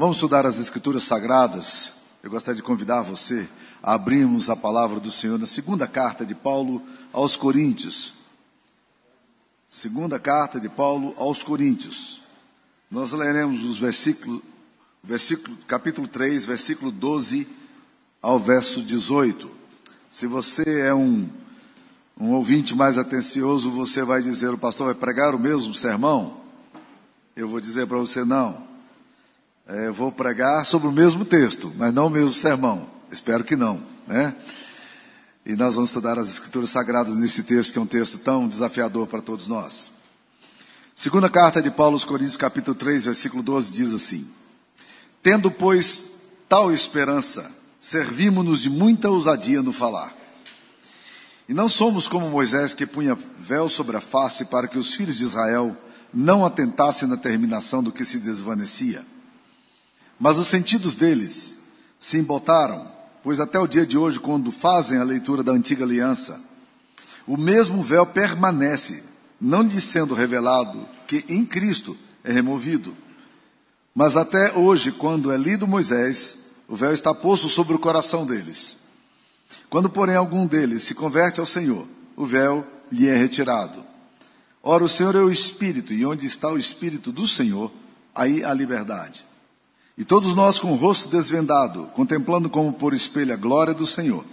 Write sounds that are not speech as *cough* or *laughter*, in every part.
Vamos estudar as Escrituras Sagradas. Eu gostaria de convidar você a abrirmos a palavra do Senhor na segunda carta de Paulo aos Coríntios. Segunda carta de Paulo aos Coríntios. Nós leremos os versículos, versículo, capítulo 3, versículo 12 ao verso 18. Se você é um, um ouvinte mais atencioso, você vai dizer: o pastor vai pregar o mesmo sermão? Eu vou dizer para você: não. É, vou pregar sobre o mesmo texto, mas não o mesmo sermão. Espero que não, né? E nós vamos estudar as Escrituras Sagradas nesse texto, que é um texto tão desafiador para todos nós. Segunda carta de Paulo aos Coríntios, capítulo 3, versículo 12, diz assim: Tendo, pois, tal esperança, servimos-nos de muita ousadia no falar. E não somos como Moisés que punha véu sobre a face para que os filhos de Israel não atentassem na terminação do que se desvanecia. Mas os sentidos deles se embotaram, pois até o dia de hoje, quando fazem a leitura da antiga aliança, o mesmo véu permanece não lhe sendo revelado que em Cristo é removido. Mas até hoje, quando é lido Moisés, o véu está posto sobre o coração deles. Quando, porém, algum deles se converte ao Senhor, o véu lhe é retirado. Ora, o Senhor é o Espírito, e onde está o Espírito do Senhor, aí há liberdade. E todos nós, com o rosto desvendado, contemplando como por espelho a glória do Senhor,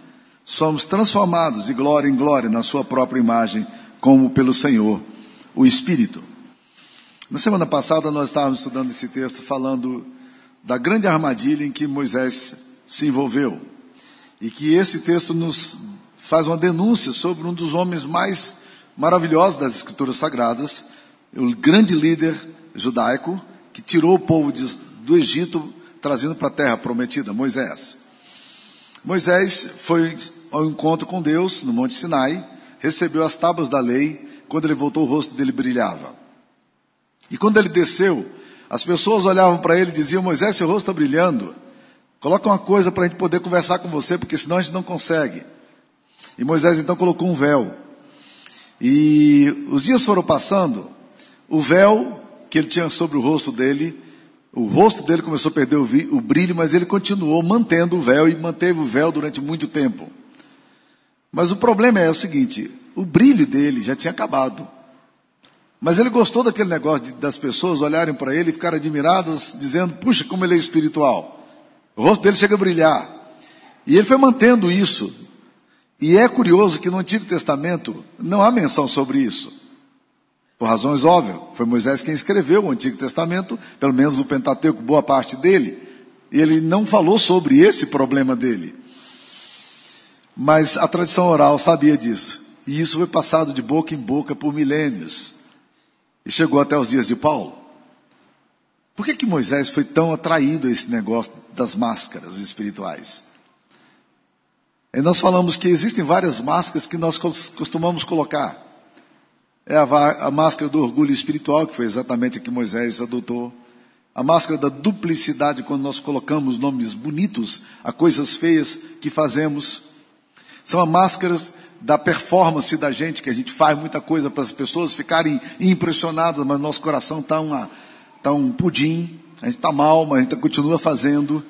somos transformados de glória em glória na Sua própria imagem como pelo Senhor, o Espírito. Na semana passada nós estávamos estudando esse texto falando da grande armadilha em que Moisés se envolveu. E que esse texto nos faz uma denúncia sobre um dos homens mais maravilhosos das Escrituras Sagradas, o grande líder judaico que tirou o povo de, do Egito trazendo para a terra prometida, Moisés. Moisés foi ao encontro com Deus no Monte Sinai recebeu as tábuas da lei, quando ele voltou o rosto dele brilhava. E quando ele desceu, as pessoas olhavam para ele e diziam: Moisés, seu rosto está brilhando. Coloca uma coisa para a gente poder conversar com você, porque senão a gente não consegue. E Moisés então colocou um véu. E os dias foram passando, o véu que ele tinha sobre o rosto dele, o rosto dele começou a perder o, brilho, mas ele continuou mantendo o véu e manteve o véu durante muito tempo. Mas o problema é o seguinte: o brilho dele já tinha acabado. Mas ele gostou daquele negócio de, das pessoas olharem para ele e ficarem admiradas, dizendo: puxa, como ele é espiritual. O rosto dele chega a brilhar. E ele foi mantendo isso. E é curioso que no Antigo Testamento não há menção sobre isso. Por razões óbvias. Foi Moisés quem escreveu o Antigo Testamento, pelo menos o Pentateuco, boa parte dele. E ele não falou sobre esse problema dele. Mas a tradição oral sabia disso. E isso foi passado de boca em boca por milênios. E chegou até os dias de Paulo. Por que, que Moisés foi tão atraído a esse negócio das máscaras espirituais? E nós falamos que existem várias máscaras que nós costumamos colocar. É a, a máscara do orgulho espiritual, que foi exatamente a que Moisés adotou. A máscara da duplicidade, quando nós colocamos nomes bonitos a coisas feias que fazemos. São as máscaras da performance da gente, que a gente faz muita coisa para as pessoas ficarem impressionadas, mas nosso coração está tá um pudim, a gente está mal, mas a gente continua fazendo.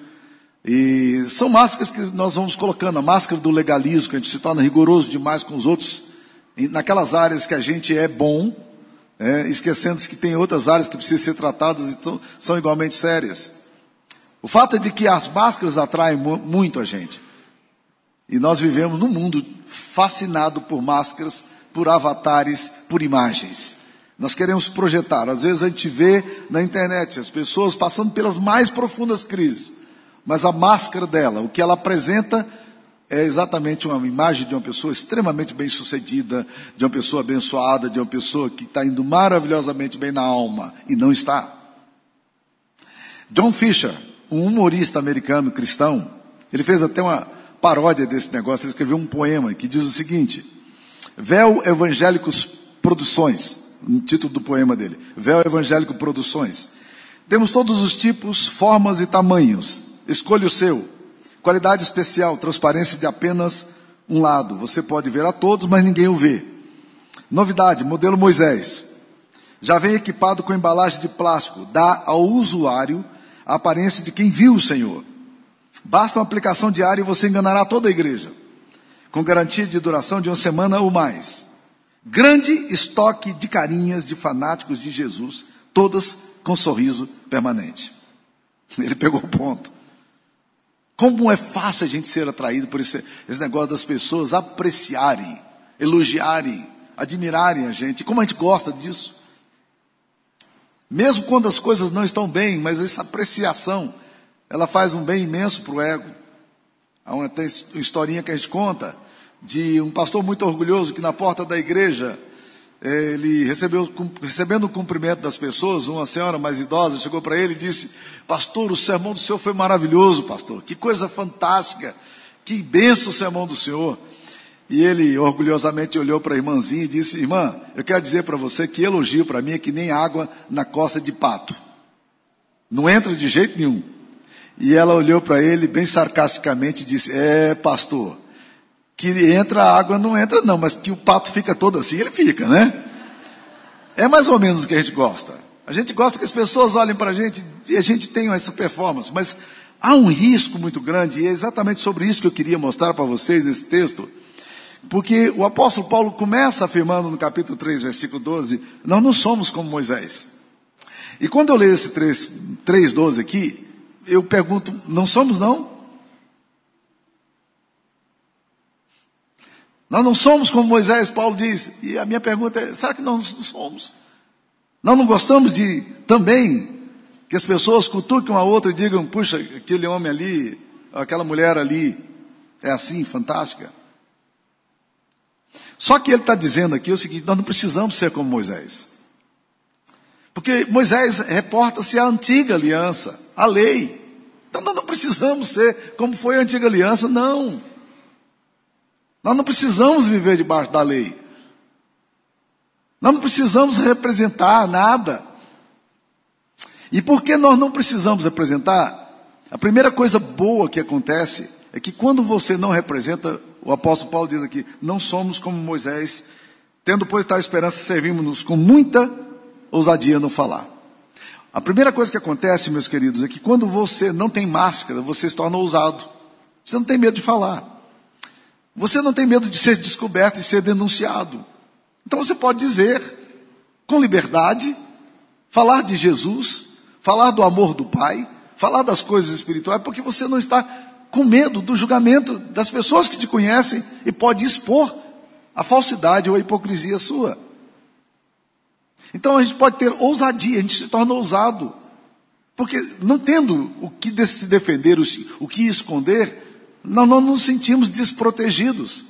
E são máscaras que nós vamos colocando, a máscara do legalismo, que a gente se torna rigoroso demais com os outros, naquelas áreas que a gente é bom, é, esquecendo-se que tem outras áreas que precisam ser tratadas e são igualmente sérias. O fato é de que as máscaras atraem muito a gente. E nós vivemos num mundo fascinado por máscaras, por avatares, por imagens. Nós queremos projetar. Às vezes a gente vê na internet as pessoas passando pelas mais profundas crises, mas a máscara dela, o que ela apresenta, é exatamente uma imagem de uma pessoa extremamente bem sucedida, de uma pessoa abençoada, de uma pessoa que está indo maravilhosamente bem na alma, e não está. John Fisher, um humorista americano cristão, ele fez até uma, paródia desse negócio, ele escreveu um poema que diz o seguinte: Véu Evangélicos Produções, no título do poema dele, Véu Evangélico Produções. Temos todos os tipos, formas e tamanhos. Escolha o seu. Qualidade especial, transparência de apenas um lado. Você pode ver a todos, mas ninguém o vê. Novidade, modelo Moisés. Já vem equipado com embalagem de plástico. Dá ao usuário a aparência de quem viu o Senhor. Basta uma aplicação diária e você enganará toda a igreja, com garantia de duração de uma semana ou mais. Grande estoque de carinhas de fanáticos de Jesus, todas com sorriso permanente. *laughs* Ele pegou o ponto. Como é fácil a gente ser atraído por esse, esse negócio das pessoas apreciarem, elogiarem, admirarem a gente. Como a gente gosta disso. Mesmo quando as coisas não estão bem, mas essa apreciação, ela faz um bem imenso para o ego. Há uma, tem uma historinha que a gente conta de um pastor muito orgulhoso que na porta da igreja ele recebeu, recebendo o cumprimento das pessoas, uma senhora mais idosa chegou para ele e disse: Pastor, o sermão do senhor foi maravilhoso, pastor. Que coisa fantástica. Que benção o sermão do senhor. E ele orgulhosamente olhou para a irmãzinha e disse: Irmã, eu quero dizer para você que elogio para mim é que nem água na costa de pato. Não entra de jeito nenhum. E ela olhou para ele bem sarcasticamente e disse: É, pastor, que entra a água, não entra não, mas que o pato fica todo assim, ele fica, né? É mais ou menos o que a gente gosta. A gente gosta que as pessoas olhem para a gente e a gente tenha essa performance, mas há um risco muito grande, e é exatamente sobre isso que eu queria mostrar para vocês nesse texto, porque o apóstolo Paulo começa afirmando no capítulo 3, versículo 12, nós não somos como Moisés. E quando eu leio esse 3, 3 12 aqui, eu pergunto, não somos não? Nós não somos como Moisés, Paulo diz. E a minha pergunta é: será que nós não somos? Nós não gostamos de também que as pessoas cutuquem uma outra e digam: puxa, aquele homem ali, aquela mulher ali, é assim, fantástica. Só que ele está dizendo aqui o seguinte: nós não precisamos ser como Moisés. Porque Moisés reporta-se à antiga aliança, à lei. Então nós não precisamos ser como foi a antiga aliança, não. Nós não precisamos viver debaixo da lei. Nós não precisamos representar nada. E por que nós não precisamos representar? A primeira coisa boa que acontece é que quando você não representa, o apóstolo Paulo diz aqui, não somos como Moisés, tendo pois tal esperança, servimos-nos com muita ousadia no falar. A primeira coisa que acontece, meus queridos, é que quando você não tem máscara, você se torna ousado. Você não tem medo de falar. Você não tem medo de ser descoberto e ser denunciado. Então você pode dizer, com liberdade, falar de Jesus, falar do amor do Pai, falar das coisas espirituais, porque você não está com medo do julgamento das pessoas que te conhecem e pode expor a falsidade ou a hipocrisia sua. Então a gente pode ter ousadia, a gente se torna ousado. Porque não tendo o que se defender, o que esconder, nós não nos sentimos desprotegidos.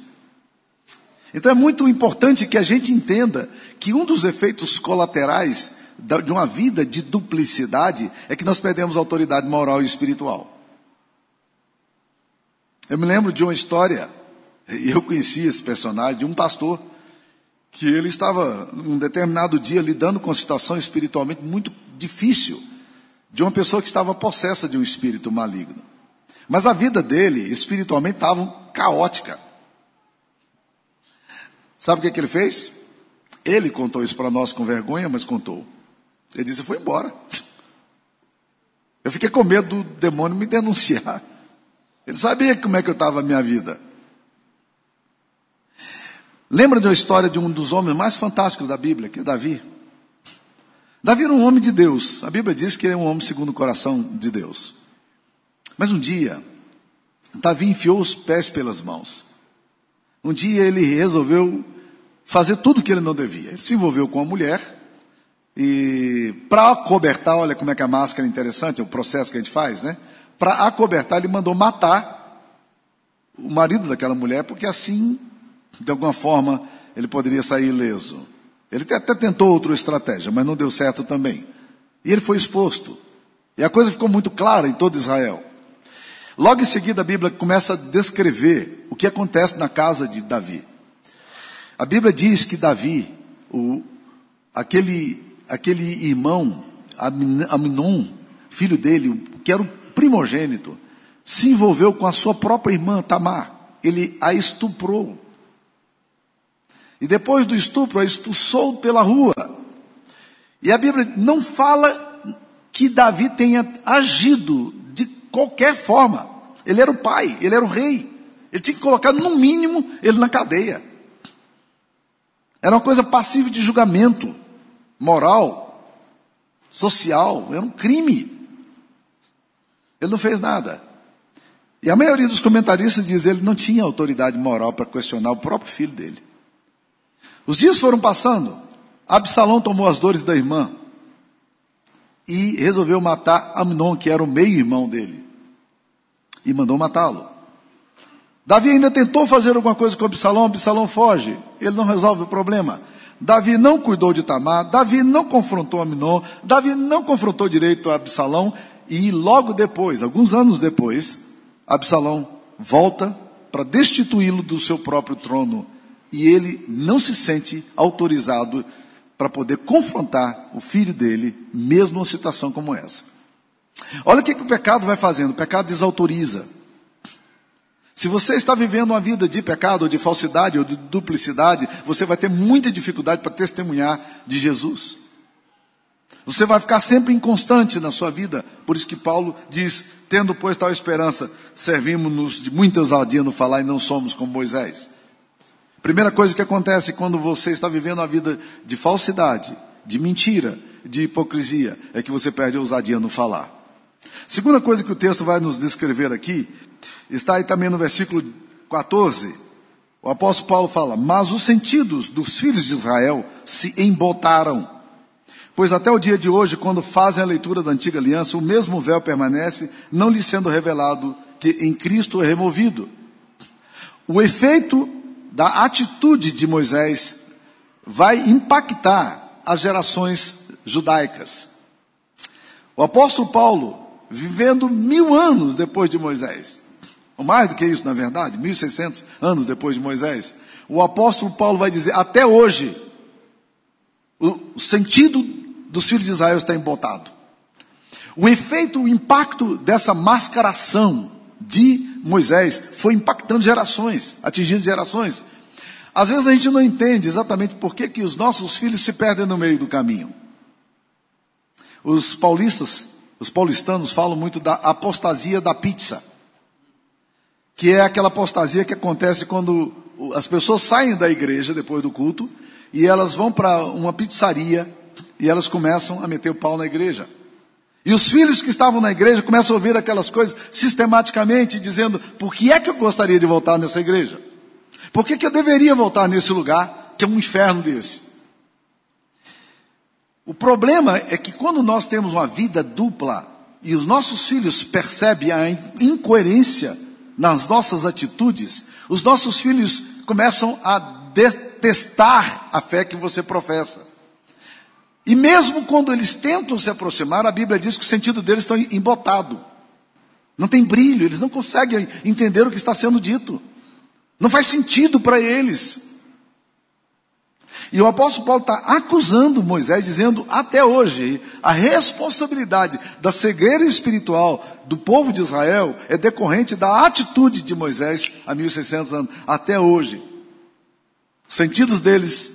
Então é muito importante que a gente entenda que um dos efeitos colaterais de uma vida de duplicidade é que nós perdemos autoridade moral e espiritual. Eu me lembro de uma história, e eu conheci esse personagem, de um pastor, que ele estava, num determinado dia, lidando com uma situação espiritualmente muito difícil, de uma pessoa que estava possessa de um espírito maligno. Mas a vida dele, espiritualmente, estava caótica. Sabe o que, que ele fez? Ele contou isso para nós com vergonha, mas contou. Ele disse: foi embora. Eu fiquei com medo do demônio me denunciar. Ele sabia como é que eu estava a minha vida. Lembra de uma história de um dos homens mais fantásticos da Bíblia, que é Davi? Davi era um homem de Deus. A Bíblia diz que ele é um homem segundo o coração de Deus. Mas um dia, Davi enfiou os pés pelas mãos. Um dia ele resolveu fazer tudo o que ele não devia. Ele se envolveu com a mulher e para acobertar, olha como é que a máscara é interessante, é o processo que a gente faz, né? Para acobertar, ele mandou matar o marido daquela mulher, porque assim, de alguma forma, ele poderia sair ileso. Ele até tentou outra estratégia, mas não deu certo também. E ele foi exposto. E a coisa ficou muito clara em todo Israel. Logo em seguida, a Bíblia começa a descrever o que acontece na casa de Davi. A Bíblia diz que Davi, o, aquele, aquele irmão, Aminon, filho dele, que era o primogênito, se envolveu com a sua própria irmã Tamar. Ele a estuprou. E depois do estupro, a expulsou pela rua. E a Bíblia não fala que Davi tenha agido qualquer forma. Ele era o pai, ele era o rei. Ele tinha que colocar, no mínimo, ele na cadeia. Era uma coisa passiva de julgamento, moral, social, era um crime. Ele não fez nada. E a maioria dos comentaristas diz que ele não tinha autoridade moral para questionar o próprio filho dele. Os dias foram passando, Absalão tomou as dores da irmã e resolveu matar Amnon, que era o meio-irmão dele, e mandou matá-lo. Davi ainda tentou fazer alguma coisa com Absalão, Absalão foge, ele não resolve o problema. Davi não cuidou de Tamar, Davi não confrontou Amnon, Davi não confrontou direito Absalão, e logo depois, alguns anos depois, Absalão volta para destituí-lo do seu próprio trono e ele não se sente autorizado para poder confrontar o filho dele, mesmo uma situação como essa. Olha o que, que o pecado vai fazendo: o pecado desautoriza. Se você está vivendo uma vida de pecado, ou de falsidade, ou de duplicidade, você vai ter muita dificuldade para testemunhar de Jesus. Você vai ficar sempre inconstante na sua vida. Por isso que Paulo diz: tendo pois tal esperança, servimos-nos de muita ousadia no falar e não somos como Moisés. Primeira coisa que acontece quando você está vivendo a vida de falsidade, de mentira, de hipocrisia, é que você perde a ousadia no falar. Segunda coisa que o texto vai nos descrever aqui, está aí também no versículo 14. O apóstolo Paulo fala: Mas os sentidos dos filhos de Israel se embotaram Pois até o dia de hoje, quando fazem a leitura da antiga aliança, o mesmo véu permanece, não lhe sendo revelado que em Cristo é removido. O efeito da atitude de Moisés vai impactar as gerações judaicas. O apóstolo Paulo, vivendo mil anos depois de Moisés, ou mais do que isso, na verdade, 1600 anos depois de Moisés, o apóstolo Paulo vai dizer, até hoje, o sentido dos filhos de Israel está embotado. O efeito, o impacto dessa mascaração de Moisés foi impactando gerações, atingindo gerações. Às vezes a gente não entende exatamente por que, que os nossos filhos se perdem no meio do caminho. Os paulistas, os paulistanos falam muito da apostasia da pizza, que é aquela apostasia que acontece quando as pessoas saem da igreja depois do culto e elas vão para uma pizzaria e elas começam a meter o pau na igreja. E os filhos que estavam na igreja começam a ouvir aquelas coisas sistematicamente, dizendo: por que é que eu gostaria de voltar nessa igreja? Por que, que eu deveria voltar nesse lugar, que é um inferno desse? O problema é que quando nós temos uma vida dupla e os nossos filhos percebem a incoerência nas nossas atitudes, os nossos filhos começam a detestar a fé que você professa. E mesmo quando eles tentam se aproximar, a Bíblia diz que o sentido deles está embotado. Não tem brilho, eles não conseguem entender o que está sendo dito. Não faz sentido para eles. E o apóstolo Paulo está acusando Moisés, dizendo até hoje, a responsabilidade da cegueira espiritual do povo de Israel é decorrente da atitude de Moisés há 1600 anos, até hoje. Os sentidos deles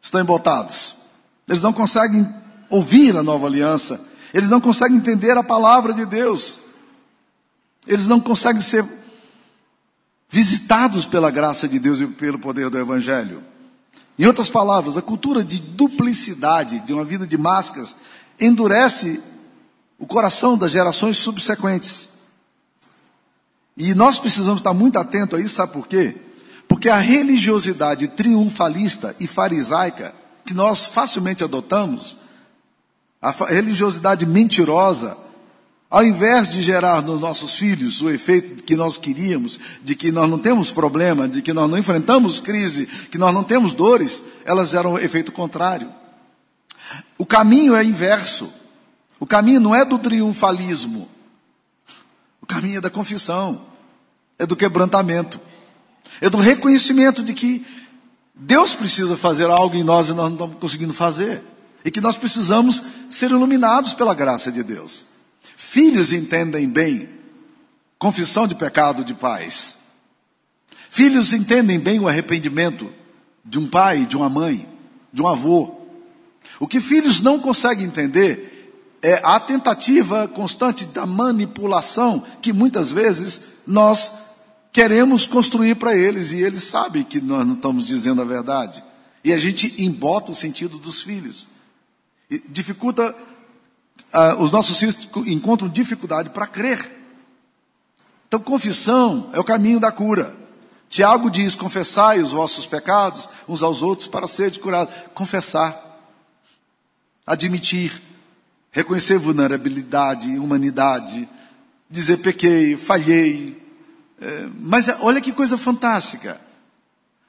estão embotados. Eles não conseguem ouvir a nova aliança. Eles não conseguem entender a palavra de Deus. Eles não conseguem ser visitados pela graça de Deus e pelo poder do Evangelho. Em outras palavras, a cultura de duplicidade, de uma vida de máscaras, endurece o coração das gerações subsequentes. E nós precisamos estar muito atentos a isso, sabe por quê? Porque a religiosidade triunfalista e farisaica que nós facilmente adotamos, a religiosidade mentirosa, ao invés de gerar nos nossos filhos o efeito que nós queríamos, de que nós não temos problema, de que nós não enfrentamos crise, que nós não temos dores, elas geram o efeito contrário. O caminho é inverso. O caminho não é do triunfalismo. O caminho é da confissão, é do quebrantamento, é do reconhecimento de que Deus precisa fazer algo em nós e nós não estamos conseguindo fazer. E que nós precisamos ser iluminados pela graça de Deus. Filhos entendem bem confissão de pecado de pais. Filhos entendem bem o arrependimento de um pai, de uma mãe, de um avô. O que filhos não conseguem entender é a tentativa constante da manipulação que muitas vezes nós queremos construir para eles e eles sabem que nós não estamos dizendo a verdade. E a gente embota o sentido dos filhos. E dificulta, uh, os nossos filhos encontram dificuldade para crer. Então, confissão é o caminho da cura. Tiago diz: confessai os vossos pecados uns aos outros para serem curados. Confessar, admitir, reconhecer vulnerabilidade, humanidade, dizer pequei, falhei. É, mas olha que coisa fantástica.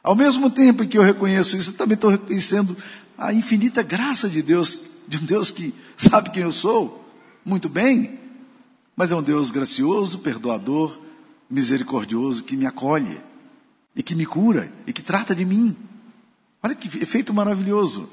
Ao mesmo tempo em que eu reconheço isso, eu também estou reconhecendo a infinita graça de Deus, de um Deus que sabe quem eu sou, muito bem, mas é um Deus gracioso, perdoador, misericordioso, que me acolhe, e que me cura, e que trata de mim. Olha que efeito maravilhoso.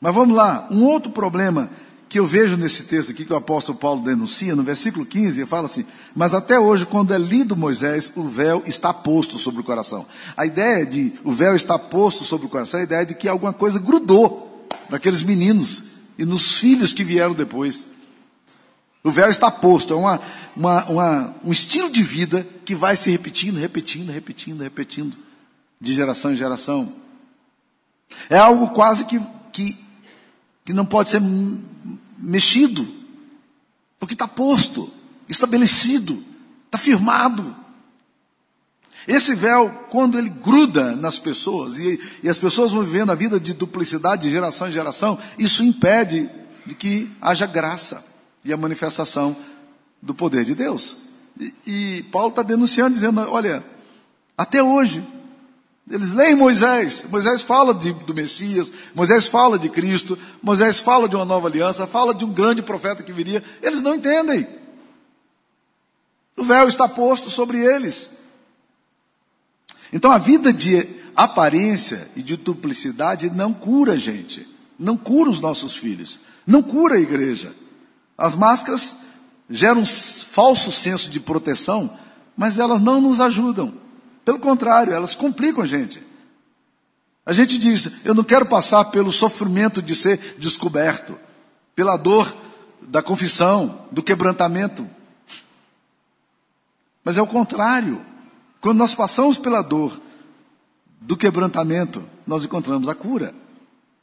Mas vamos lá, um outro problema que eu vejo nesse texto aqui que o apóstolo Paulo denuncia, no versículo 15, ele fala assim: Mas até hoje, quando é lido Moisés, o véu está posto sobre o coração. A ideia de o véu está posto sobre o coração é a ideia de que alguma coisa grudou naqueles meninos e nos filhos que vieram depois. O véu está posto, é uma, uma, uma, um estilo de vida que vai se repetindo, repetindo, repetindo, repetindo, de geração em geração. É algo quase que, que, que não pode ser mexido, porque está posto, estabelecido, está firmado. Esse véu, quando ele gruda nas pessoas, e, e, as pessoas vão vivendo a vida de duplicidade de geração em geração, isso impede de que haja graça e a manifestação do poder de Deus. E, e Paulo está denunciando, dizendo: olha, até hoje, eles leem Moisés, Moisés fala de, do Messias, Moisés fala de Cristo, Moisés fala de uma nova aliança, fala de um grande profeta que viria, eles não entendem. O véu está posto sobre eles. Então a vida de aparência e de duplicidade não cura a gente, não cura os nossos filhos, não cura a igreja. As máscaras geram um falso senso de proteção, mas elas não nos ajudam. Pelo contrário, elas complicam a gente. A gente diz, eu não quero passar pelo sofrimento de ser descoberto, pela dor da confissão, do quebrantamento. Mas é o contrário. Quando nós passamos pela dor do quebrantamento, nós encontramos a cura.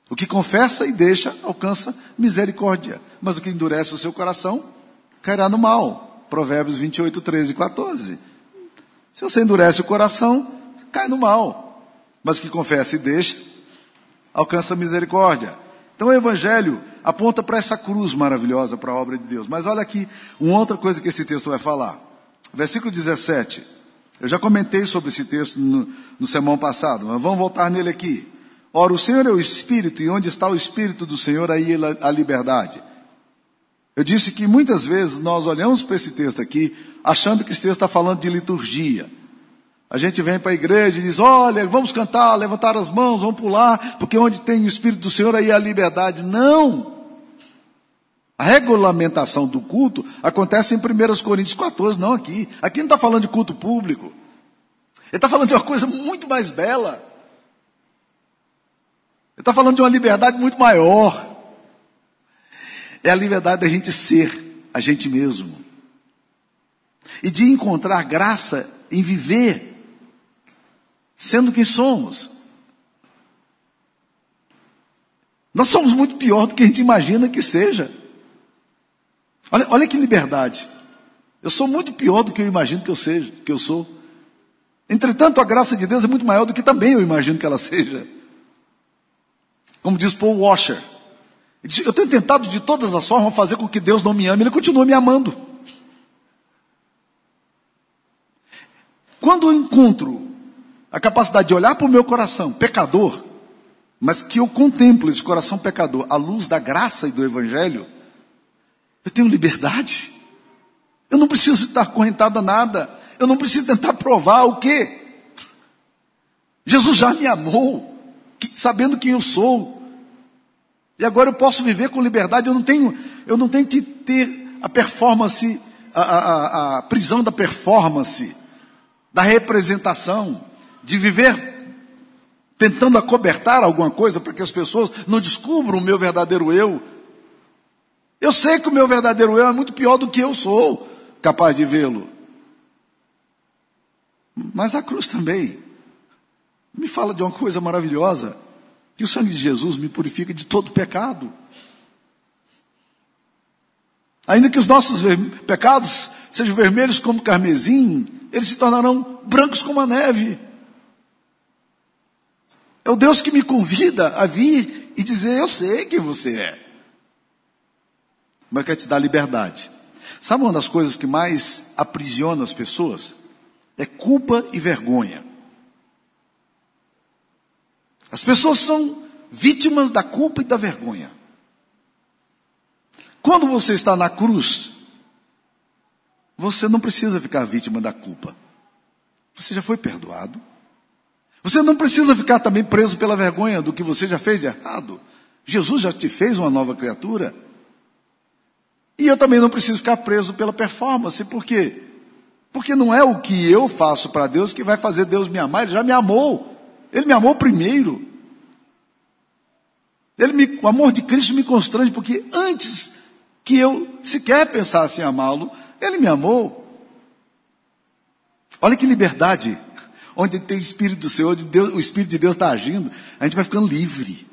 O que confessa e deixa alcança misericórdia, mas o que endurece o seu coração cairá no mal. Provérbios 28, 13 e 14. Se você endurece o coração, cai no mal. Mas que confessa e deixa, alcança misericórdia. Então o Evangelho aponta para essa cruz maravilhosa, para a obra de Deus. Mas olha aqui, uma outra coisa que esse texto vai falar. Versículo 17. Eu já comentei sobre esse texto no, no sermão passado, mas vamos voltar nele aqui. Ora, o Senhor é o Espírito, e onde está o Espírito do Senhor, aí a liberdade. Eu disse que muitas vezes nós olhamos para esse texto aqui achando que esse texto está falando de liturgia. A gente vem para a igreja e diz: olha, vamos cantar, levantar as mãos, vamos pular, porque onde tem o Espírito do Senhor aí a liberdade. Não! A regulamentação do culto acontece em 1 Coríntios 14, não aqui. Aqui não está falando de culto público. Ele está falando de uma coisa muito mais bela. Ele está falando de uma liberdade muito maior. É a liberdade da gente ser a gente mesmo. E de encontrar graça em viver sendo quem somos. Nós somos muito pior do que a gente imagina que seja. Olha, olha que liberdade. Eu sou muito pior do que eu imagino que eu seja, que eu sou. Entretanto, a graça de Deus é muito maior do que também eu imagino que ela seja. Como diz Paul Washer, eu tenho tentado de todas as formas fazer com que Deus não me ame, Ele continua me amando. Quando eu encontro a capacidade de olhar para o meu coração, pecador, mas que eu contemplo esse coração pecador à luz da graça e do Evangelho, eu tenho liberdade. Eu não preciso estar correntado a nada. Eu não preciso tentar provar o quê? Jesus já me amou, sabendo quem eu sou. E agora eu posso viver com liberdade, eu não tenho, eu não tenho que ter a performance, a, a, a prisão da performance, da representação, de viver tentando acobertar alguma coisa para que as pessoas não descubram o meu verdadeiro eu. Eu sei que o meu verdadeiro eu é muito pior do que eu sou capaz de vê-lo. Mas a cruz também me fala de uma coisa maravilhosa, que o sangue de Jesus me purifica de todo pecado. Ainda que os nossos pecados sejam vermelhos como carmesim, eles se tornarão brancos como a neve. É o Deus que me convida a vir e dizer: Eu sei quem você é. Mas quer te dar liberdade. Sabe uma das coisas que mais aprisiona as pessoas? É culpa e vergonha. As pessoas são vítimas da culpa e da vergonha. Quando você está na cruz, você não precisa ficar vítima da culpa. Você já foi perdoado. Você não precisa ficar também preso pela vergonha do que você já fez de errado. Jesus já te fez uma nova criatura. E eu também não preciso ficar preso pela performance. Por quê? Porque não é o que eu faço para Deus que vai fazer Deus me amar. Ele já me amou. Ele me amou primeiro. Ele me, o amor de Cristo me constrange, porque antes que eu sequer pensasse em amá-lo, ele me amou. Olha que liberdade. Onde tem o Espírito do Senhor, de Deus, o Espírito de Deus está agindo, a gente vai ficando livre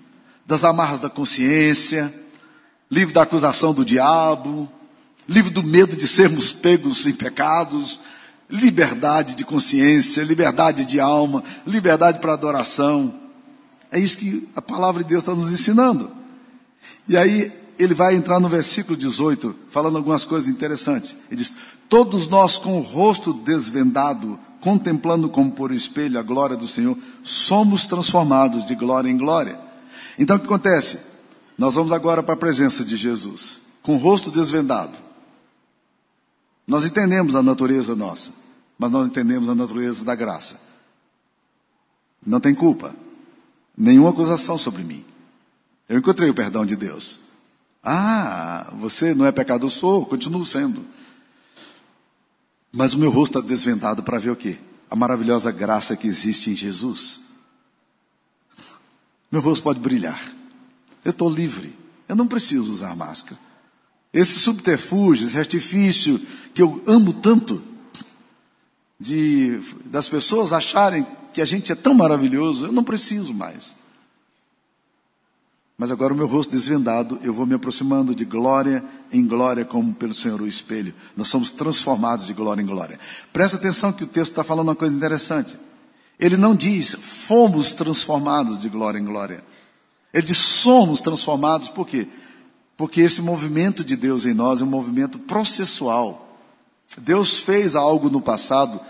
das amarras da consciência, livre da acusação do diabo, livre do medo de sermos pegos em pecados, liberdade de consciência, liberdade de alma, liberdade para adoração. É isso que a palavra de Deus está nos ensinando. E aí, ele vai entrar no versículo 18, falando algumas coisas interessantes. Ele diz: Todos nós com o rosto desvendado, contemplando como por espelho a glória do Senhor, somos transformados de glória em glória. Então o que acontece? Nós vamos agora para a presença de Jesus, com o rosto desvendado. Nós entendemos a natureza nossa, mas nós entendemos a natureza da graça. Não tem culpa, nenhuma acusação sobre mim. Eu encontrei o perdão de Deus. Ah, você não é pecador, sou, continuo sendo. Mas o meu rosto está desvendado para ver o quê? A maravilhosa graça que existe em Jesus. Meu rosto pode brilhar. Eu estou livre. Eu não preciso usar máscara. Esse subterfúgio, esse artifício que eu amo tanto, de das pessoas acharem que a gente é tão maravilhoso, eu não preciso mais. Mas agora o meu rosto desvendado, eu vou me aproximando de glória em glória, como pelo Senhor o espelho. Nós somos transformados de glória em glória. Presta atenção que o texto está falando uma coisa interessante. Ele não diz fomos transformados de glória em glória. Ele diz somos transformados, por quê? Porque esse movimento de Deus em nós é um movimento processual. Deus fez algo no passado,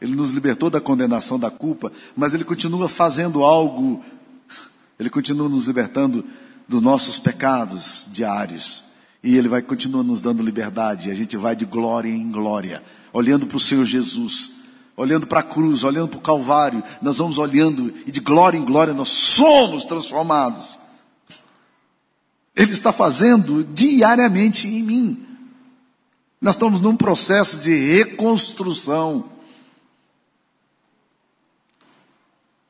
Ele nos libertou da condenação da culpa, mas Ele continua fazendo algo ele continua nos libertando dos nossos pecados diários. E Ele vai continuar nos dando liberdade. A gente vai de glória em glória, olhando para o Senhor Jesus, olhando para a cruz, olhando para o Calvário. Nós vamos olhando e de glória em glória nós somos transformados. Ele está fazendo diariamente em mim. Nós estamos num processo de reconstrução.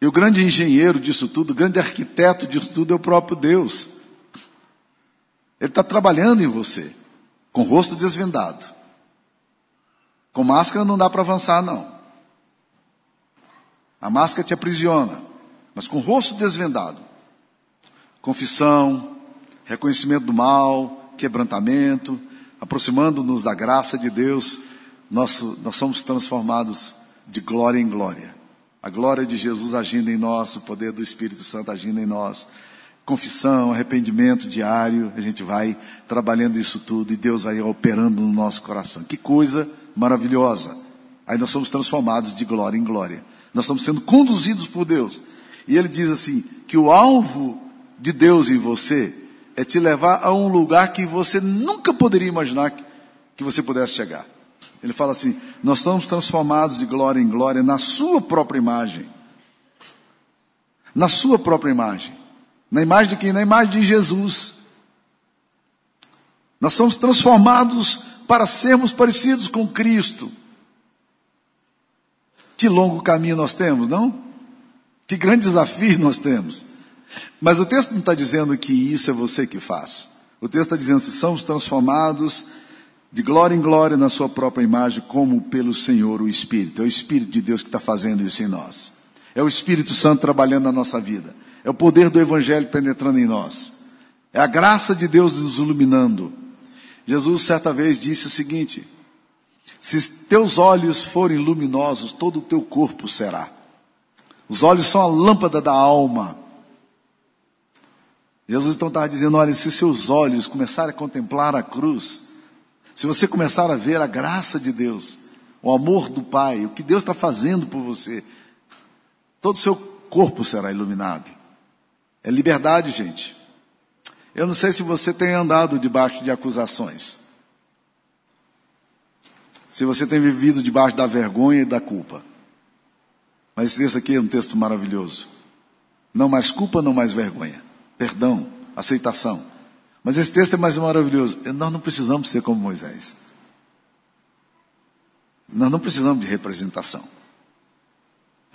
E o grande engenheiro disso tudo, o grande arquiteto disso tudo é o próprio Deus. Ele está trabalhando em você, com o rosto desvendado. Com máscara não dá para avançar, não. A máscara te aprisiona, mas com o rosto desvendado. Confissão, reconhecimento do mal, quebrantamento, aproximando-nos da graça de Deus, nós, somos transformados de glória em glória. A glória de Jesus agindo em nós, o poder do Espírito Santo agindo em nós. Confissão, arrependimento diário, a gente vai trabalhando isso tudo e Deus vai operando no nosso coração. Que coisa maravilhosa. Aí nós somos transformados de glória em glória. Nós estamos sendo conduzidos por Deus. E ele diz assim: que o alvo de Deus em você é te levar a um lugar que você nunca poderia imaginar que você pudesse chegar. Ele fala assim: nós estamos transformados de glória em glória na Sua própria imagem. Na Sua própria imagem. Na imagem de quem? Na imagem de Jesus. Nós somos transformados para sermos parecidos com Cristo. Que longo caminho nós temos, não? Que grande desafio nós temos. Mas o texto não está dizendo que isso é você que faz. O texto está dizendo assim: somos transformados de glória em glória na sua própria imagem, como pelo Senhor, o Espírito. É o Espírito de Deus que está fazendo isso em nós. É o Espírito Santo trabalhando na nossa vida. É o poder do Evangelho penetrando em nós. É a graça de Deus nos iluminando. Jesus certa vez disse o seguinte: se teus olhos forem luminosos, todo o teu corpo será. Os olhos são a lâmpada da alma. Jesus então estava dizendo: olha, se seus olhos começarem a contemplar a cruz, se você começar a ver a graça de Deus, o amor do Pai, o que Deus está fazendo por você, todo o seu corpo será iluminado. É liberdade, gente. Eu não sei se você tem andado debaixo de acusações. Se você tem vivido debaixo da vergonha e da culpa. Mas esse aqui é um texto maravilhoso. Não mais culpa, não mais vergonha. Perdão, aceitação. Mas esse texto é mais maravilhoso. Nós não precisamos ser como Moisés. Nós não precisamos de representação.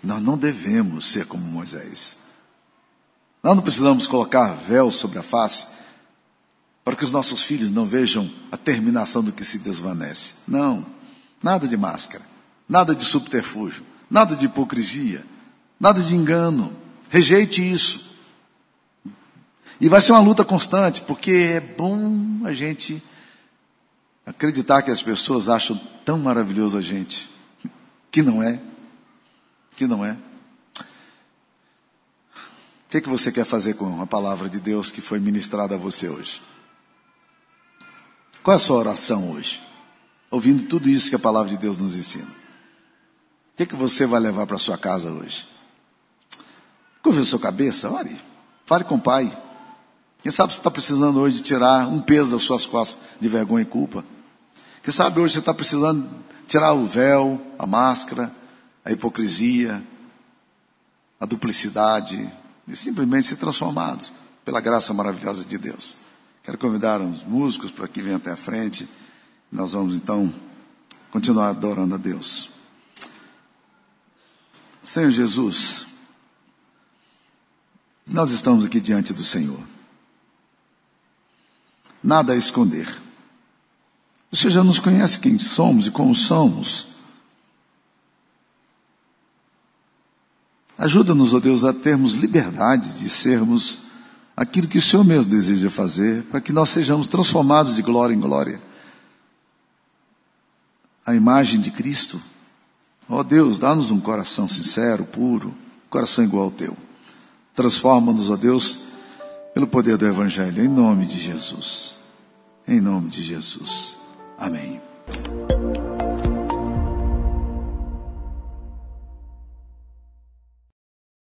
Nós não devemos ser como Moisés. Nós não precisamos colocar véu sobre a face para que os nossos filhos não vejam a terminação do que se desvanece. Não, nada de máscara, nada de subterfúgio, nada de hipocrisia, nada de engano. Rejeite isso. E vai ser uma luta constante, porque é bom a gente acreditar que as pessoas acham tão maravilhoso a gente, que não é, que não é. O que, é que você quer fazer com a palavra de Deus que foi ministrada a você hoje? Qual é a sua oração hoje? Ouvindo tudo isso que a palavra de Deus nos ensina. O que, é que você vai levar para sua casa hoje? Curva sua cabeça, ore. Fale com o pai. Quem sabe você está precisando hoje tirar um peso das suas costas de vergonha e culpa. Quem sabe hoje você está precisando tirar o véu, a máscara, a hipocrisia, a duplicidade, e simplesmente ser transformados pela graça maravilhosa de Deus. Quero convidar os músicos para que venham até a frente. Nós vamos então continuar adorando a Deus. Senhor Jesus, nós estamos aqui diante do Senhor. Nada a esconder. Você já nos conhece quem somos e como somos. Ajuda-nos, ó oh Deus, a termos liberdade de sermos aquilo que o Senhor mesmo deseja fazer, para que nós sejamos transformados de glória em glória. A imagem de Cristo Ó oh Deus, dá-nos um coração sincero, puro, coração igual ao teu. Transforma-nos, ó oh Deus, pelo poder do Evangelho, em nome de Jesus. Em nome de Jesus. Amém.